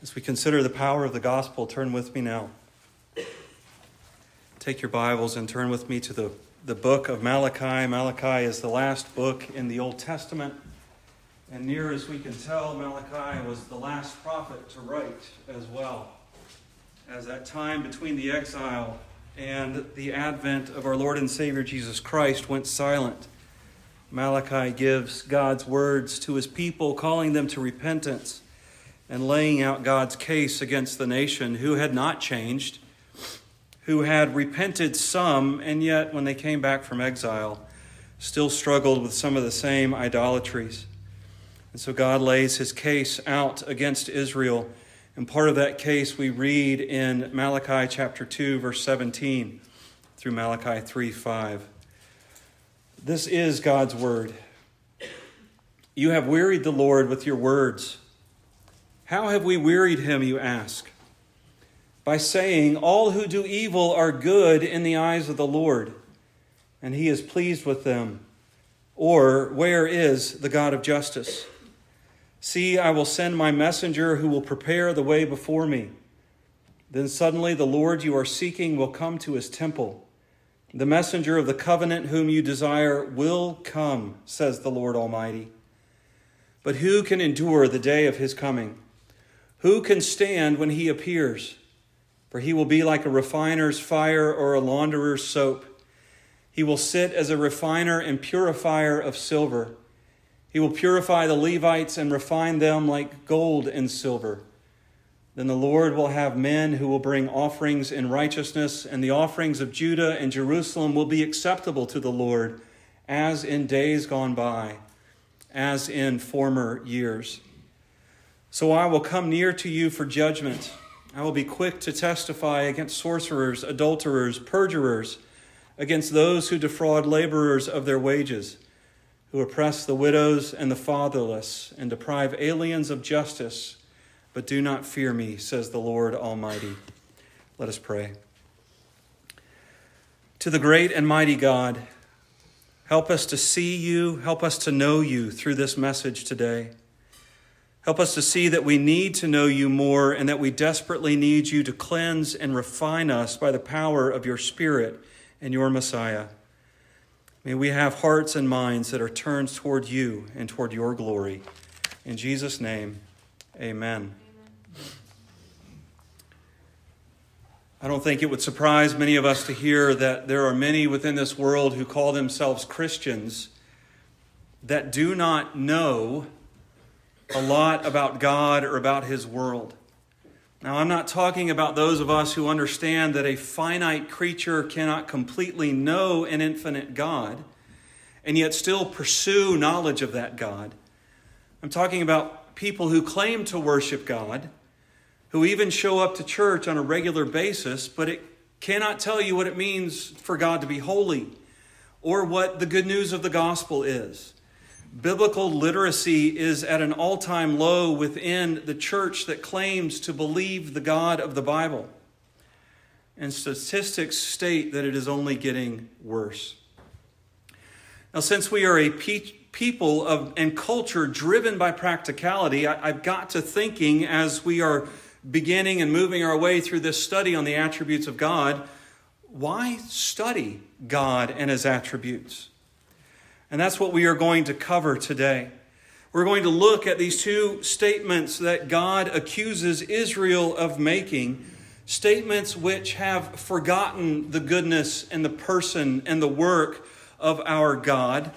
As we consider the power of the gospel, turn with me now. Take your Bibles and turn with me to the, the book of Malachi. Malachi is the last book in the Old Testament. And near as we can tell, Malachi was the last prophet to write as well. As that time between the exile and the advent of our Lord and Savior Jesus Christ went silent, Malachi gives God's words to his people, calling them to repentance and laying out God's case against the nation who had not changed, who had repented some, and yet when they came back from exile, still struggled with some of the same idolatries. And so God lays his case out against Israel. And part of that case we read in Malachi chapter 2, verse 17 through Malachi 3 5. This is God's word. You have wearied the Lord with your words. How have we wearied him, you ask? By saying, All who do evil are good in the eyes of the Lord, and he is pleased with them. Or, Where is the God of justice? See, I will send my messenger who will prepare the way before me. Then suddenly the Lord you are seeking will come to his temple. The messenger of the covenant whom you desire will come, says the Lord Almighty. But who can endure the day of his coming? Who can stand when he appears? For he will be like a refiner's fire or a launderer's soap. He will sit as a refiner and purifier of silver. He will purify the Levites and refine them like gold and silver. Then the Lord will have men who will bring offerings in righteousness, and the offerings of Judah and Jerusalem will be acceptable to the Lord, as in days gone by, as in former years. So I will come near to you for judgment. I will be quick to testify against sorcerers, adulterers, perjurers, against those who defraud laborers of their wages, who oppress the widows and the fatherless, and deprive aliens of justice. But do not fear me, says the Lord Almighty. Let us pray. To the great and mighty God, help us to see you, help us to know you through this message today. Help us to see that we need to know you more and that we desperately need you to cleanse and refine us by the power of your Spirit and your Messiah. May we have hearts and minds that are turned toward you and toward your glory. In Jesus' name, amen. I don't think it would surprise many of us to hear that there are many within this world who call themselves Christians that do not know a lot about God or about His world. Now, I'm not talking about those of us who understand that a finite creature cannot completely know an infinite God and yet still pursue knowledge of that God. I'm talking about people who claim to worship God, who even show up to church on a regular basis, but it cannot tell you what it means for God to be holy or what the good news of the gospel is biblical literacy is at an all time low within the church that claims to believe the God of the Bible. And statistics state that it is only getting worse. Now, since we are a pe- people of, and culture driven by practicality, I, I've got to thinking as we are beginning and moving our way through this study on the attributes of God why study God and his attributes? And that's what we are going to cover today. We're going to look at these two statements that God accuses Israel of making, statements which have forgotten the goodness and the person and the work of our God.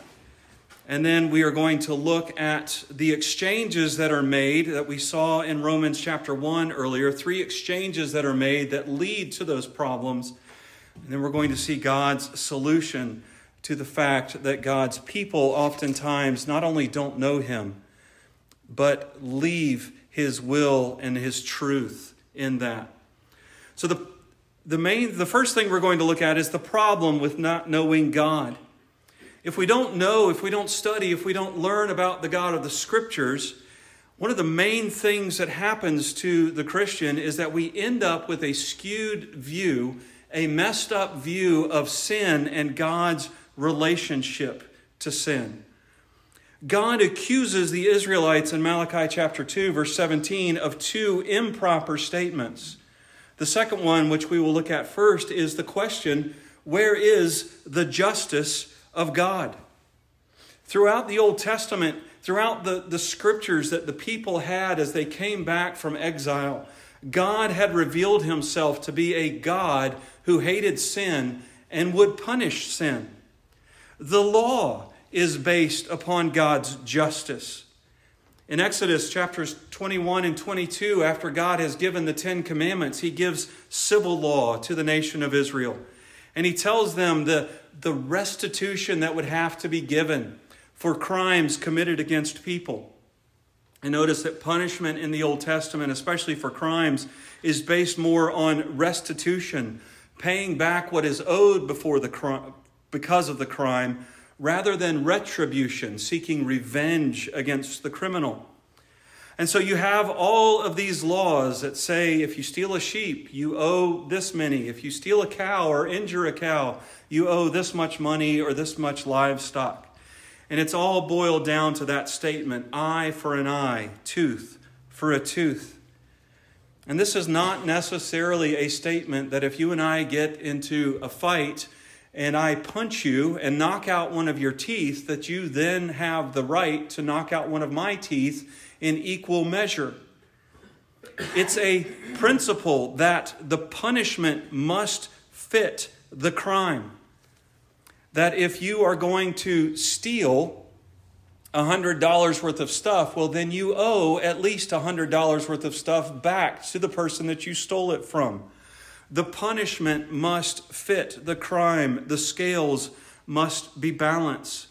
And then we are going to look at the exchanges that are made that we saw in Romans chapter 1 earlier, three exchanges that are made that lead to those problems. And then we're going to see God's solution to the fact that God's people oftentimes not only don't know Him, but leave His will and His truth in that. So the the main the first thing we're going to look at is the problem with not knowing God. If we don't know, if we don't study, if we don't learn about the God of the scriptures, one of the main things that happens to the Christian is that we end up with a skewed view, a messed up view of sin and God's relationship to sin. God accuses the Israelites in Malachi chapter 2, verse 17, of two improper statements. The second one, which we will look at first, is the question where is the justice of God? Throughout the Old Testament, throughout the, the scriptures that the people had as they came back from exile, God had revealed himself to be a God who hated sin and would punish sin. The law is based upon God's justice. In Exodus chapters 21 and 22, after God has given the Ten Commandments, he gives civil law to the nation of Israel. And he tells them the, the restitution that would have to be given for crimes committed against people. And notice that punishment in the Old Testament, especially for crimes, is based more on restitution, paying back what is owed before the crime, because of the crime, rather than retribution, seeking revenge against the criminal. And so you have all of these laws that say if you steal a sheep, you owe this many. If you steal a cow or injure a cow, you owe this much money or this much livestock. And it's all boiled down to that statement eye for an eye, tooth for a tooth. And this is not necessarily a statement that if you and I get into a fight and I punch you and knock out one of your teeth, that you then have the right to knock out one of my teeth in equal measure. It's a principle that the punishment must fit the crime. That if you are going to steal $100 worth of stuff, well, then you owe at least $100 worth of stuff back to the person that you stole it from. The punishment must fit the crime, the scales must be balanced.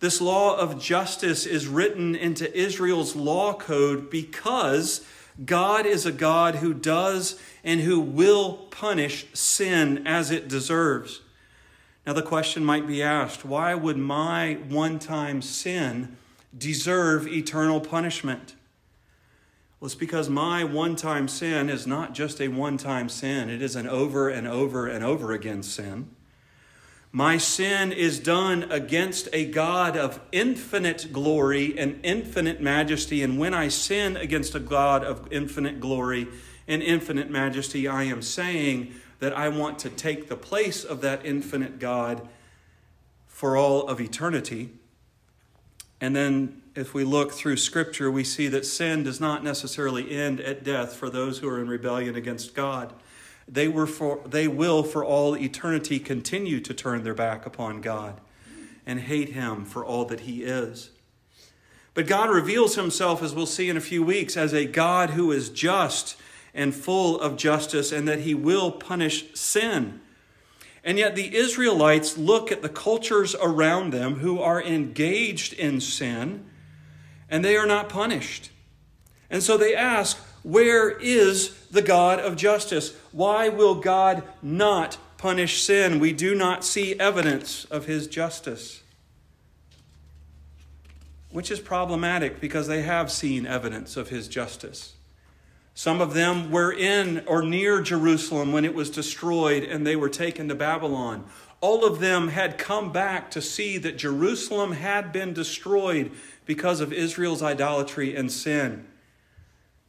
This law of justice is written into Israel's law code because God is a God who does and who will punish sin as it deserves. Now, the question might be asked why would my one time sin deserve eternal punishment? Well, it's because my one time sin is not just a one time sin, it is an over and over and over again sin. My sin is done against a God of infinite glory and infinite majesty. And when I sin against a God of infinite glory and infinite majesty, I am saying that I want to take the place of that infinite God for all of eternity. And then if we look through Scripture, we see that sin does not necessarily end at death for those who are in rebellion against God. They, were for, they will, for all eternity, continue to turn their back upon God and hate Him for all that He is. But God reveals Himself, as we'll see in a few weeks, as a God who is just and full of justice, and that He will punish sin. And yet, the Israelites look at the cultures around them who are engaged in sin and they are not punished. And so they ask, Where is the God of justice? Why will God not punish sin? We do not see evidence of his justice. Which is problematic because they have seen evidence of his justice. Some of them were in or near Jerusalem when it was destroyed and they were taken to Babylon. All of them had come back to see that Jerusalem had been destroyed because of Israel's idolatry and sin.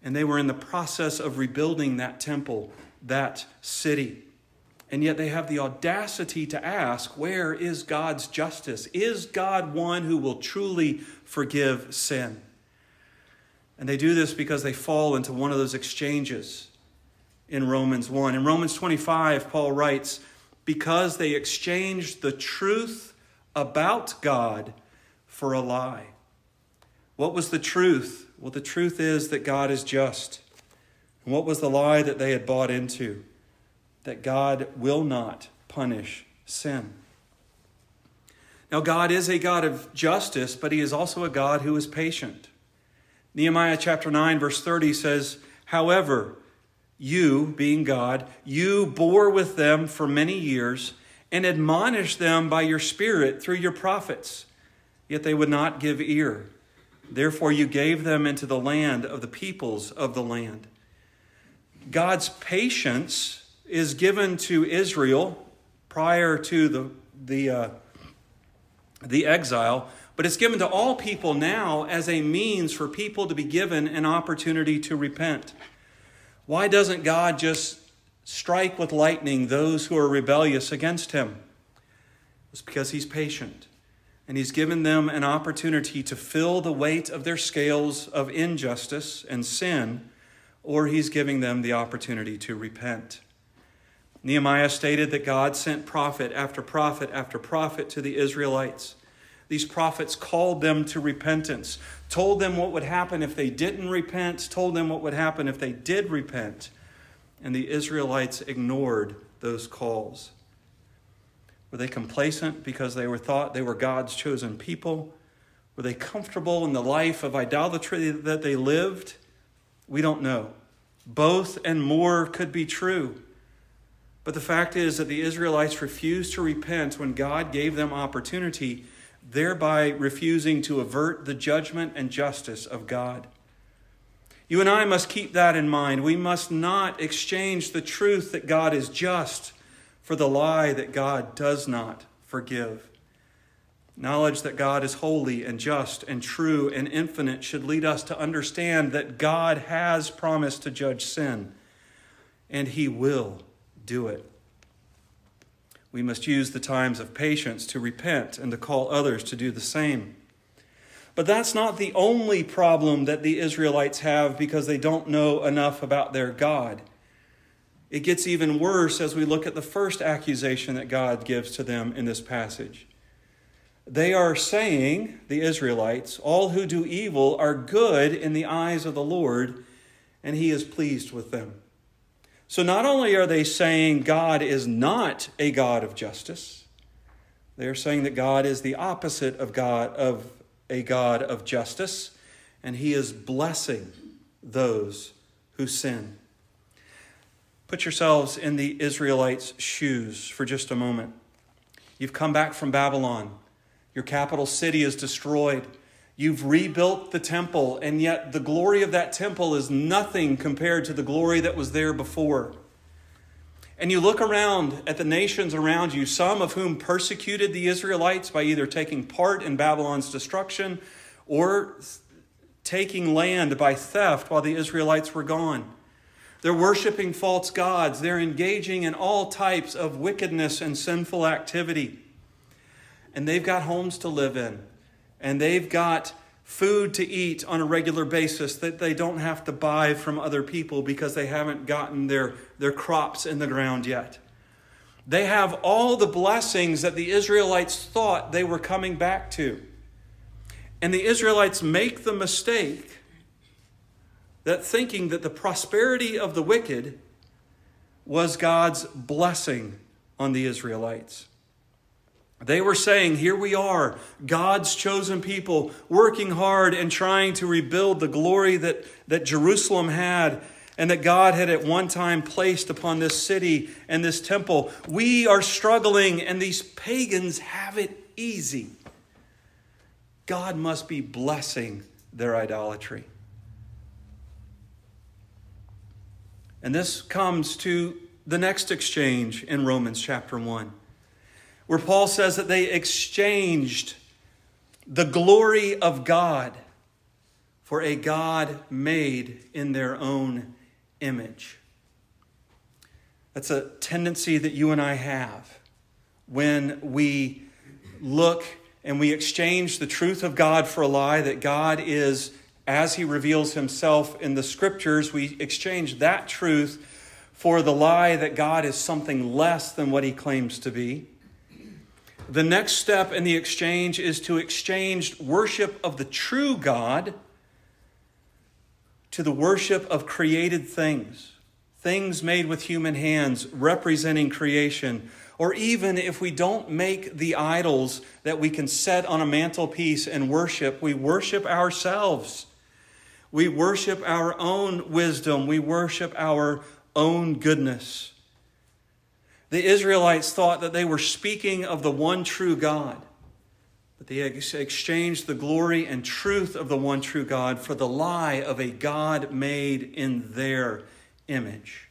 And they were in the process of rebuilding that temple, that city. And yet they have the audacity to ask, Where is God's justice? Is God one who will truly forgive sin? And they do this because they fall into one of those exchanges in Romans 1. In Romans 25, Paul writes, Because they exchanged the truth about God for a lie. What was the truth? Well, the truth is that God is just. And what was the lie that they had bought into? That God will not punish sin. Now, God is a God of justice, but He is also a God who is patient. Nehemiah chapter 9, verse 30 says, However, you, being God, you bore with them for many years and admonished them by your Spirit through your prophets, yet they would not give ear. Therefore, you gave them into the land of the peoples of the land. God's patience is given to Israel prior to the, the, uh, the exile but it's given to all people now as a means for people to be given an opportunity to repent. Why doesn't God just strike with lightning those who are rebellious against him? It's because he's patient and he's given them an opportunity to fill the weight of their scales of injustice and sin, or he's giving them the opportunity to repent. Nehemiah stated that God sent prophet after prophet after prophet to the Israelites. These prophets called them to repentance, told them what would happen if they didn't repent, told them what would happen if they did repent. And the Israelites ignored those calls. Were they complacent because they were thought they were God's chosen people? Were they comfortable in the life of idolatry that they lived? We don't know. Both and more could be true. But the fact is that the Israelites refused to repent when God gave them opportunity, thereby refusing to avert the judgment and justice of God. You and I must keep that in mind. We must not exchange the truth that God is just for the lie that God does not forgive. Knowledge that God is holy and just and true and infinite should lead us to understand that God has promised to judge sin, and He will do it. We must use the times of patience to repent and to call others to do the same. But that's not the only problem that the Israelites have because they don't know enough about their God. It gets even worse as we look at the first accusation that God gives to them in this passage. They are saying, the Israelites, all who do evil are good in the eyes of the Lord, and he is pleased with them. So not only are they saying God is not a God of justice, they are saying that God is the opposite of God of a God of justice, and he is blessing those who sin. Put yourselves in the Israelites' shoes for just a moment. You've come back from Babylon. Your capital city is destroyed. You've rebuilt the temple, and yet the glory of that temple is nothing compared to the glory that was there before. And you look around at the nations around you, some of whom persecuted the Israelites by either taking part in Babylon's destruction or taking land by theft while the Israelites were gone. They're worshiping false gods. They're engaging in all types of wickedness and sinful activity. And they've got homes to live in and they've got food to eat on a regular basis that they don't have to buy from other people because they haven't gotten their, their crops in the ground yet. They have all the blessings that the Israelites thought they were coming back to. And the Israelites make the mistake that thinking that the prosperity of the wicked was God's blessing on the Israelites. They were saying, Here we are, God's chosen people, working hard and trying to rebuild the glory that, that Jerusalem had and that God had at one time placed upon this city and this temple. We are struggling, and these pagans have it easy. God must be blessing their idolatry. And this comes to the next exchange in Romans chapter 1 where Paul says that they exchanged the glory of God for a God made in their own image. That's a tendency that you and I have when we look and we exchange the truth of God for a lie, that God is as he reveals himself in the scriptures, we exchange that truth for the lie that God is something less than what he claims to be. The next step in the exchange is to exchange worship of the true God to the worship of created things, things made with human hands representing creation. Or even if we don't make the idols that we can set on a mantelpiece and worship, we worship ourselves. We worship our own wisdom. We worship our own goodness. The Israelites thought that they were speaking of the one true God, but they exchanged the glory and truth of the one true God for the lie of a God made in their image.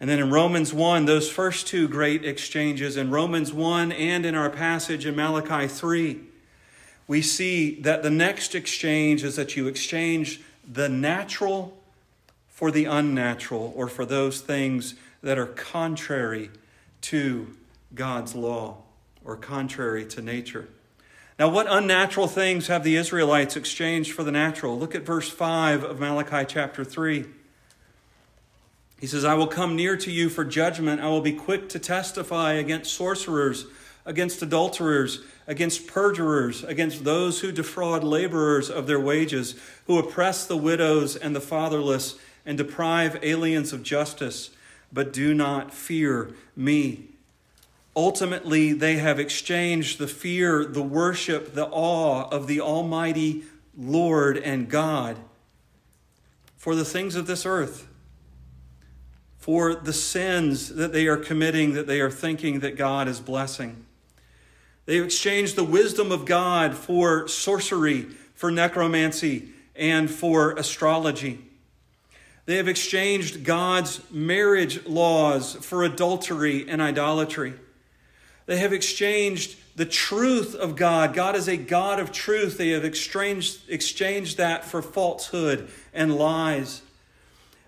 And then in Romans 1, those first two great exchanges, in Romans 1 and in our passage in Malachi 3, we see that the next exchange is that you exchange the natural for the unnatural, or for those things that are contrary to God's law or contrary to nature. Now, what unnatural things have the Israelites exchanged for the natural? Look at verse 5 of Malachi chapter 3. He says, I will come near to you for judgment. I will be quick to testify against sorcerers, against adulterers, against perjurers, against those who defraud laborers of their wages, who oppress the widows and the fatherless, and deprive aliens of justice, but do not fear me. Ultimately, they have exchanged the fear, the worship, the awe of the Almighty Lord and God for the things of this earth for the sins that they are committing, that they are thinking that God is blessing. They've exchanged the wisdom of God for sorcery, for necromancy, and for astrology. They have exchanged God's marriage laws for adultery and idolatry. They have exchanged the truth of God. God is a God of truth. They have exchanged, exchanged that for falsehood and lies.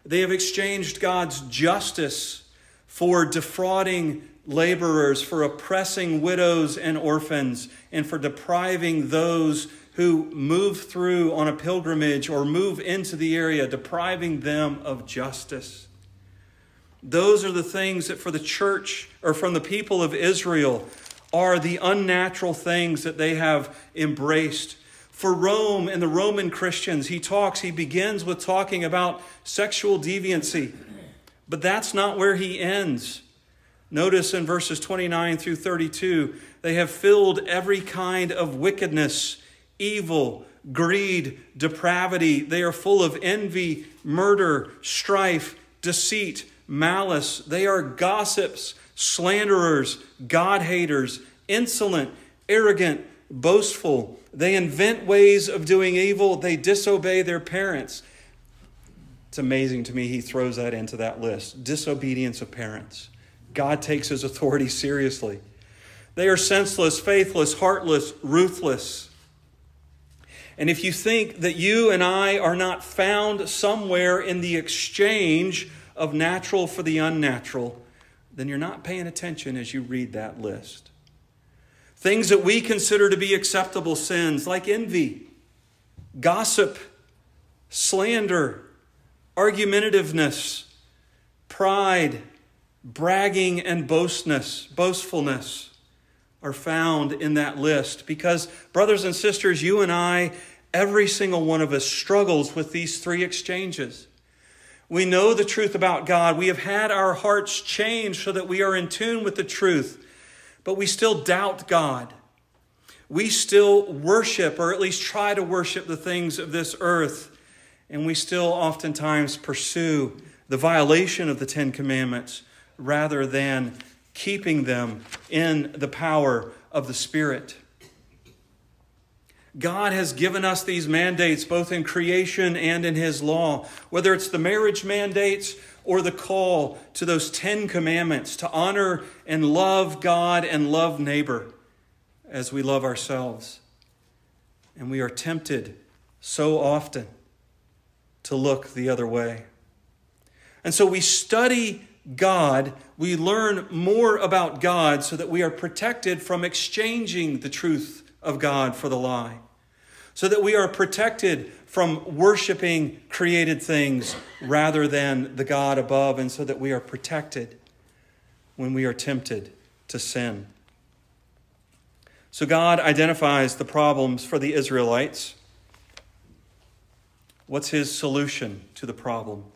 They have exchanged God's justice for defrauding laborers, for oppressing widows and orphans, and for depriving those who move through on a pilgrimage or move into the area, depriving them of justice. Those are the things that for the church or from the people of Israel are the unnatural things that they have embraced for Rome and the Roman Christians, he talks, he begins with talking about sexual deviancy. But that's not where he ends. Notice in verses 29 through 32, they have filled every kind of wickedness, evil, greed, depravity. They are full of envy, murder, strife, deceit, malice. They are gossips, slanderers, God haters, insolent, arrogant, boastful they invent ways of doing evil. They disobey their parents. It's amazing to me he throws that into that list disobedience of parents. God takes his authority seriously. They are senseless, faithless, heartless, ruthless. And if you think that you and I are not found somewhere in the exchange of natural for the unnatural, then you're not paying attention as you read that list. Things that we consider to be acceptable sins, like envy, gossip, slander, argumentativeness, pride, bragging, and boastness, boastfulness are found in that list. Because, brothers and sisters, you and I, every single one of us struggles with these three exchanges. We know the truth about God. We have had our hearts changed so that we are in tune with the truth but we still doubt God. We still worship, or at least try to worship, the things of this earth, and we still oftentimes pursue the violation of the Ten Commandments rather than keeping them in the power of the Spirit. God has given us these mandates both in creation and in His law, whether it's the marriage mandates or the call to those Ten Commandments to honor and love God and love neighbor as we love ourselves. And we are tempted so often to look the other way. And so we study God, we learn more about God so that we are protected from exchanging the truth of God for the lie, so that we are protected from worshiping created things rather than the God above, and so that we are protected when we are tempted to sin. So God identifies the problems for the Israelites. What's his solution to the problem?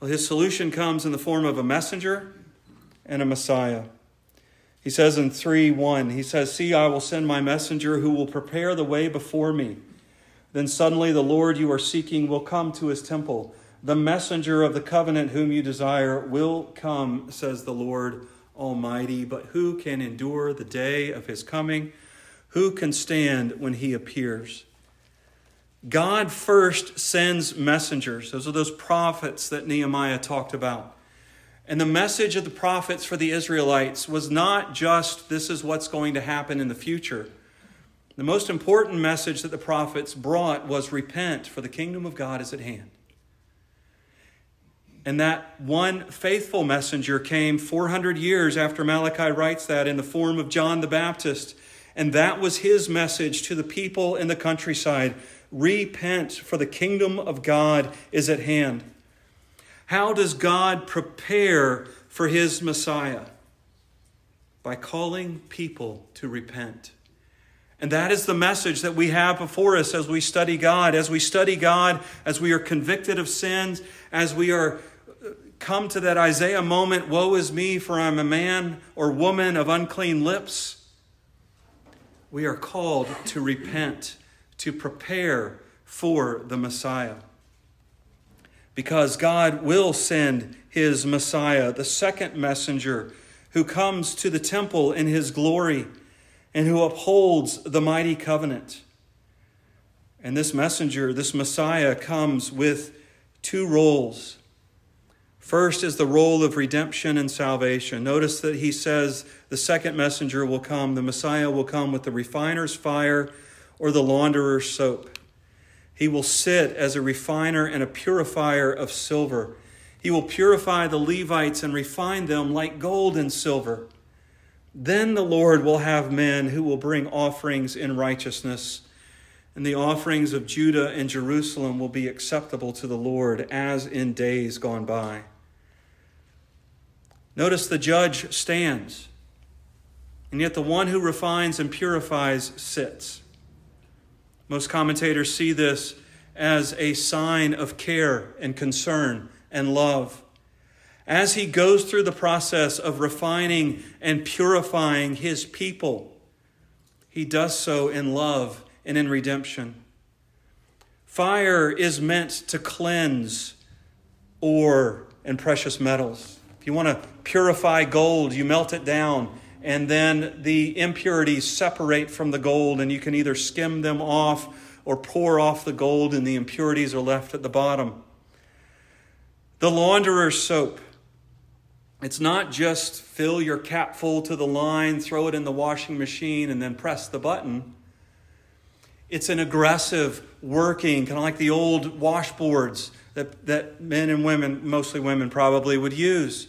Well, his solution comes in the form of a messenger and a Messiah. He says in 3 1, he says, See, I will send my messenger who will prepare the way before me. Then suddenly the Lord you are seeking will come to his temple. The messenger of the covenant whom you desire will come, says the Lord Almighty. But who can endure the day of his coming? Who can stand when he appears? God first sends messengers. Those are those prophets that Nehemiah talked about. And the message of the prophets for the Israelites was not just this is what's going to happen in the future. The most important message that the prophets brought was repent, for the kingdom of God is at hand. And that one faithful messenger came 400 years after Malachi writes that in the form of John the Baptist. And that was his message to the people in the countryside Repent, for the kingdom of God is at hand. How does God prepare for his Messiah? By calling people to repent. And that is the message that we have before us as we study God. As we study God, as we are convicted of sins, as we are uh, come to that Isaiah moment, woe is me, for I'm a man or woman of unclean lips. We are called to repent, to prepare for the Messiah because God will send his Messiah, the second messenger, who comes to the temple in his glory and who upholds the mighty covenant. And this messenger, this Messiah, comes with two roles. First is the role of redemption and salvation. Notice that he says the second messenger will come, the Messiah will come with the refiner's fire or the launderer's soap. He will sit as a refiner and a purifier of silver. He will purify the Levites and refine them like gold and silver. Then the Lord will have men who will bring offerings in righteousness, and the offerings of Judah and Jerusalem will be acceptable to the Lord as in days gone by. Notice the judge stands, and yet the one who refines and purifies sits. Most commentators see this as a sign of care and concern and love. As he goes through the process of refining and purifying his people, he does so in love and in redemption. Fire is meant to cleanse ore and precious metals. If you want to purify gold, you melt it down and then the impurities separate from the gold, and you can either skim them off or pour off the gold, and the impurities are left at the bottom. The launderer's soap. It's not just fill your cap full to the line, throw it in the washing machine, and then press the button. It's an aggressive working, kind of like the old washboards that, that men and women, mostly women probably, would use.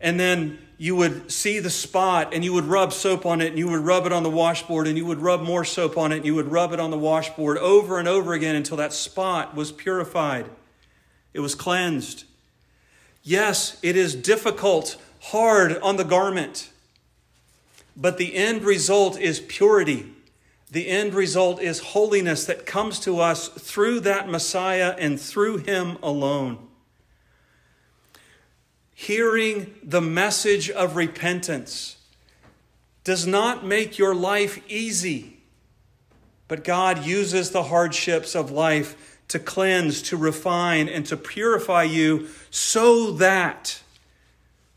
And then you would see the spot and you would rub soap on it and you would rub it on the washboard and you would rub more soap on it and you would rub it on the washboard over and over again until that spot was purified. It was cleansed. Yes, it is difficult, hard on the garment, but the end result is purity. The end result is holiness that comes to us through that Messiah and through Him alone hearing the message of repentance does not make your life easy, but God uses the hardships of life to cleanse, to refine, and to purify you so that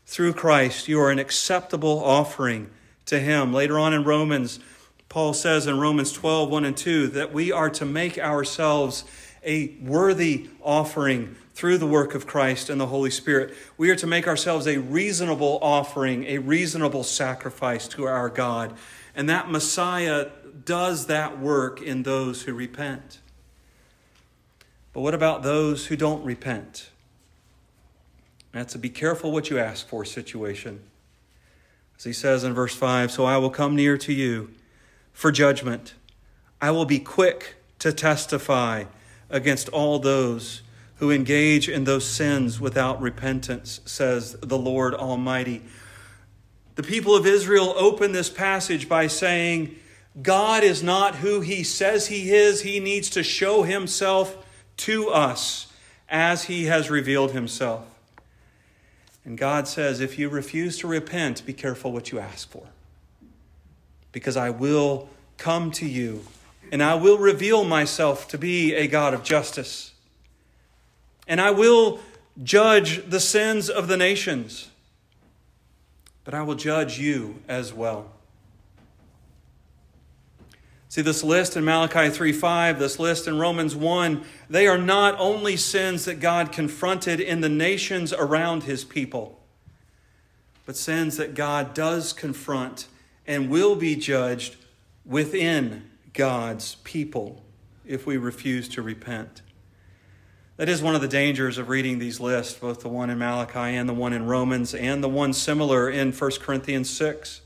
through Christ you are an acceptable offering to Him. Later on in Romans, Paul says in Romans 12, 1 and 2, that we are to make ourselves a worthy offering through the work of Christ and the Holy Spirit. We are to make ourselves a reasonable offering, a reasonable sacrifice to our God. And that Messiah does that work in those who repent. But what about those who don't repent? That's a be careful what you ask for situation. As he says in verse 5 So I will come near to you for judgment, I will be quick to testify against all those who engage in those sins without repentance, says the Lord Almighty. The people of Israel open this passage by saying, God is not who he says he is. He needs to show himself to us as he has revealed himself. And God says, if you refuse to repent, be careful what you ask for. Because I will come to you and I will reveal myself to be a God of justice and I will judge the sins of the nations, but I will judge you as well. See, this list in Malachi 3 5, this list in Romans 1, they are not only sins that God confronted in the nations around his people. but sins that God does confront and will be judged within God's people if we refuse to repent. That is one of the dangers of reading these lists, both the one in Malachi and the one in Romans, and the one similar in 1 Corinthians 6.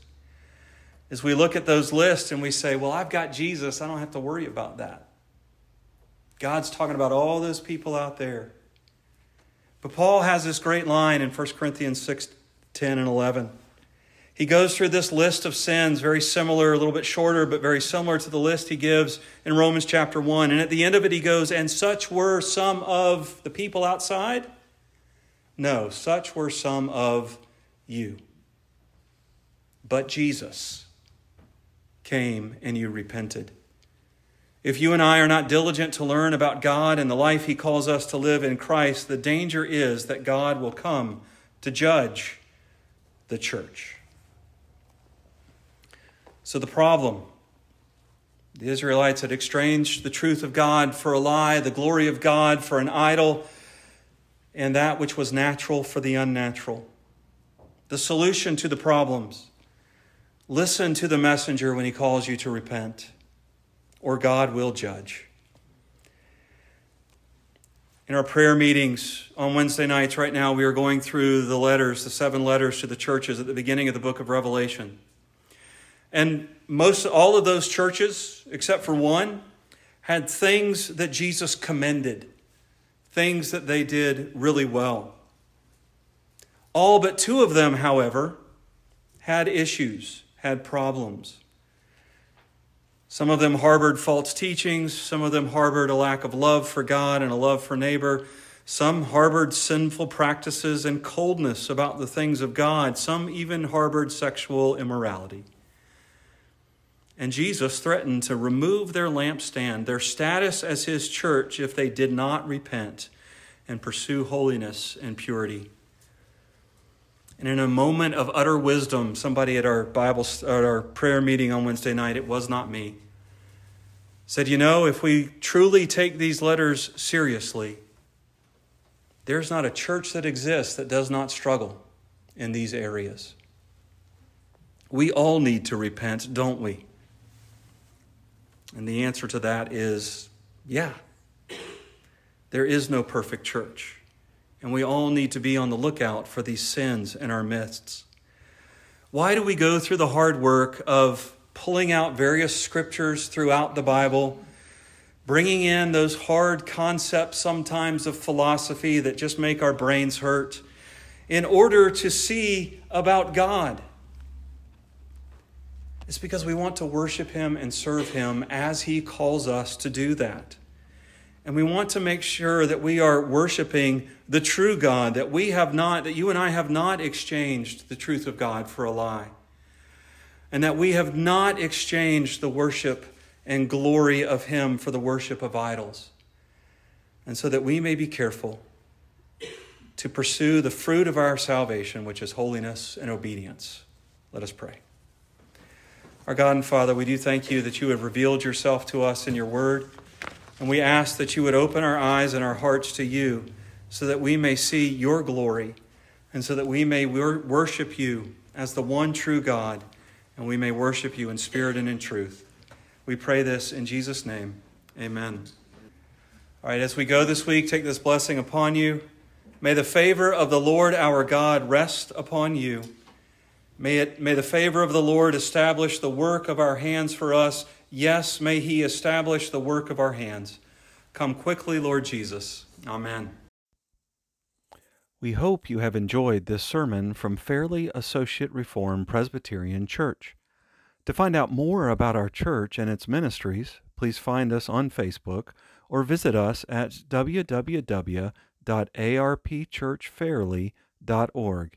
As we look at those lists and we say, Well, I've got Jesus, I don't have to worry about that. God's talking about all those people out there. But Paul has this great line in 1 Corinthians 6 10 and 11. He goes through this list of sins, very similar, a little bit shorter, but very similar to the list he gives in Romans chapter 1. And at the end of it, he goes, And such were some of the people outside? No, such were some of you. But Jesus came and you repented. If you and I are not diligent to learn about God and the life he calls us to live in Christ, the danger is that God will come to judge the church. So, the problem the Israelites had exchanged the truth of God for a lie, the glory of God for an idol, and that which was natural for the unnatural. The solution to the problems listen to the messenger when he calls you to repent, or God will judge. In our prayer meetings on Wednesday nights, right now, we are going through the letters, the seven letters to the churches at the beginning of the book of Revelation. And most all of those churches, except for one, had things that Jesus commended, things that they did really well. All but two of them, however, had issues, had problems. Some of them harbored false teachings, some of them harbored a lack of love for God and a love for neighbor. Some harbored sinful practices and coldness about the things of God. Some even harbored sexual immorality. And Jesus threatened to remove their lampstand, their status as his church, if they did not repent and pursue holiness and purity. And in a moment of utter wisdom, somebody at our Bible at our prayer meeting on Wednesday night, it was not me, said, "You know, if we truly take these letters seriously, there's not a church that exists that does not struggle in these areas. We all need to repent, don't we? And the answer to that is yeah. There is no perfect church. And we all need to be on the lookout for these sins in our midst. Why do we go through the hard work of pulling out various scriptures throughout the Bible, bringing in those hard concepts sometimes of philosophy that just make our brains hurt, in order to see about God? It's because we want to worship Him and serve Him as He calls us to do that. And we want to make sure that we are worshiping the true God, that we have not, that you and I have not exchanged the truth of God for a lie. And that we have not exchanged the worship and glory of Him for the worship of idols. And so that we may be careful to pursue the fruit of our salvation, which is holiness and obedience. Let us pray. Our God and Father, we do thank you that you have revealed yourself to us in your word. And we ask that you would open our eyes and our hearts to you so that we may see your glory and so that we may worship you as the one true God and we may worship you in spirit and in truth. We pray this in Jesus' name. Amen. All right, as we go this week, take this blessing upon you. May the favor of the Lord our God rest upon you. May, it, may the favor of the Lord establish the work of our hands for us. Yes, may He establish the work of our hands. Come quickly, Lord Jesus. Amen. We hope you have enjoyed this sermon from Fairlea Associate Reformed Presbyterian Church. To find out more about our church and its ministries, please find us on Facebook or visit us at www.arpchurchfairlea.org.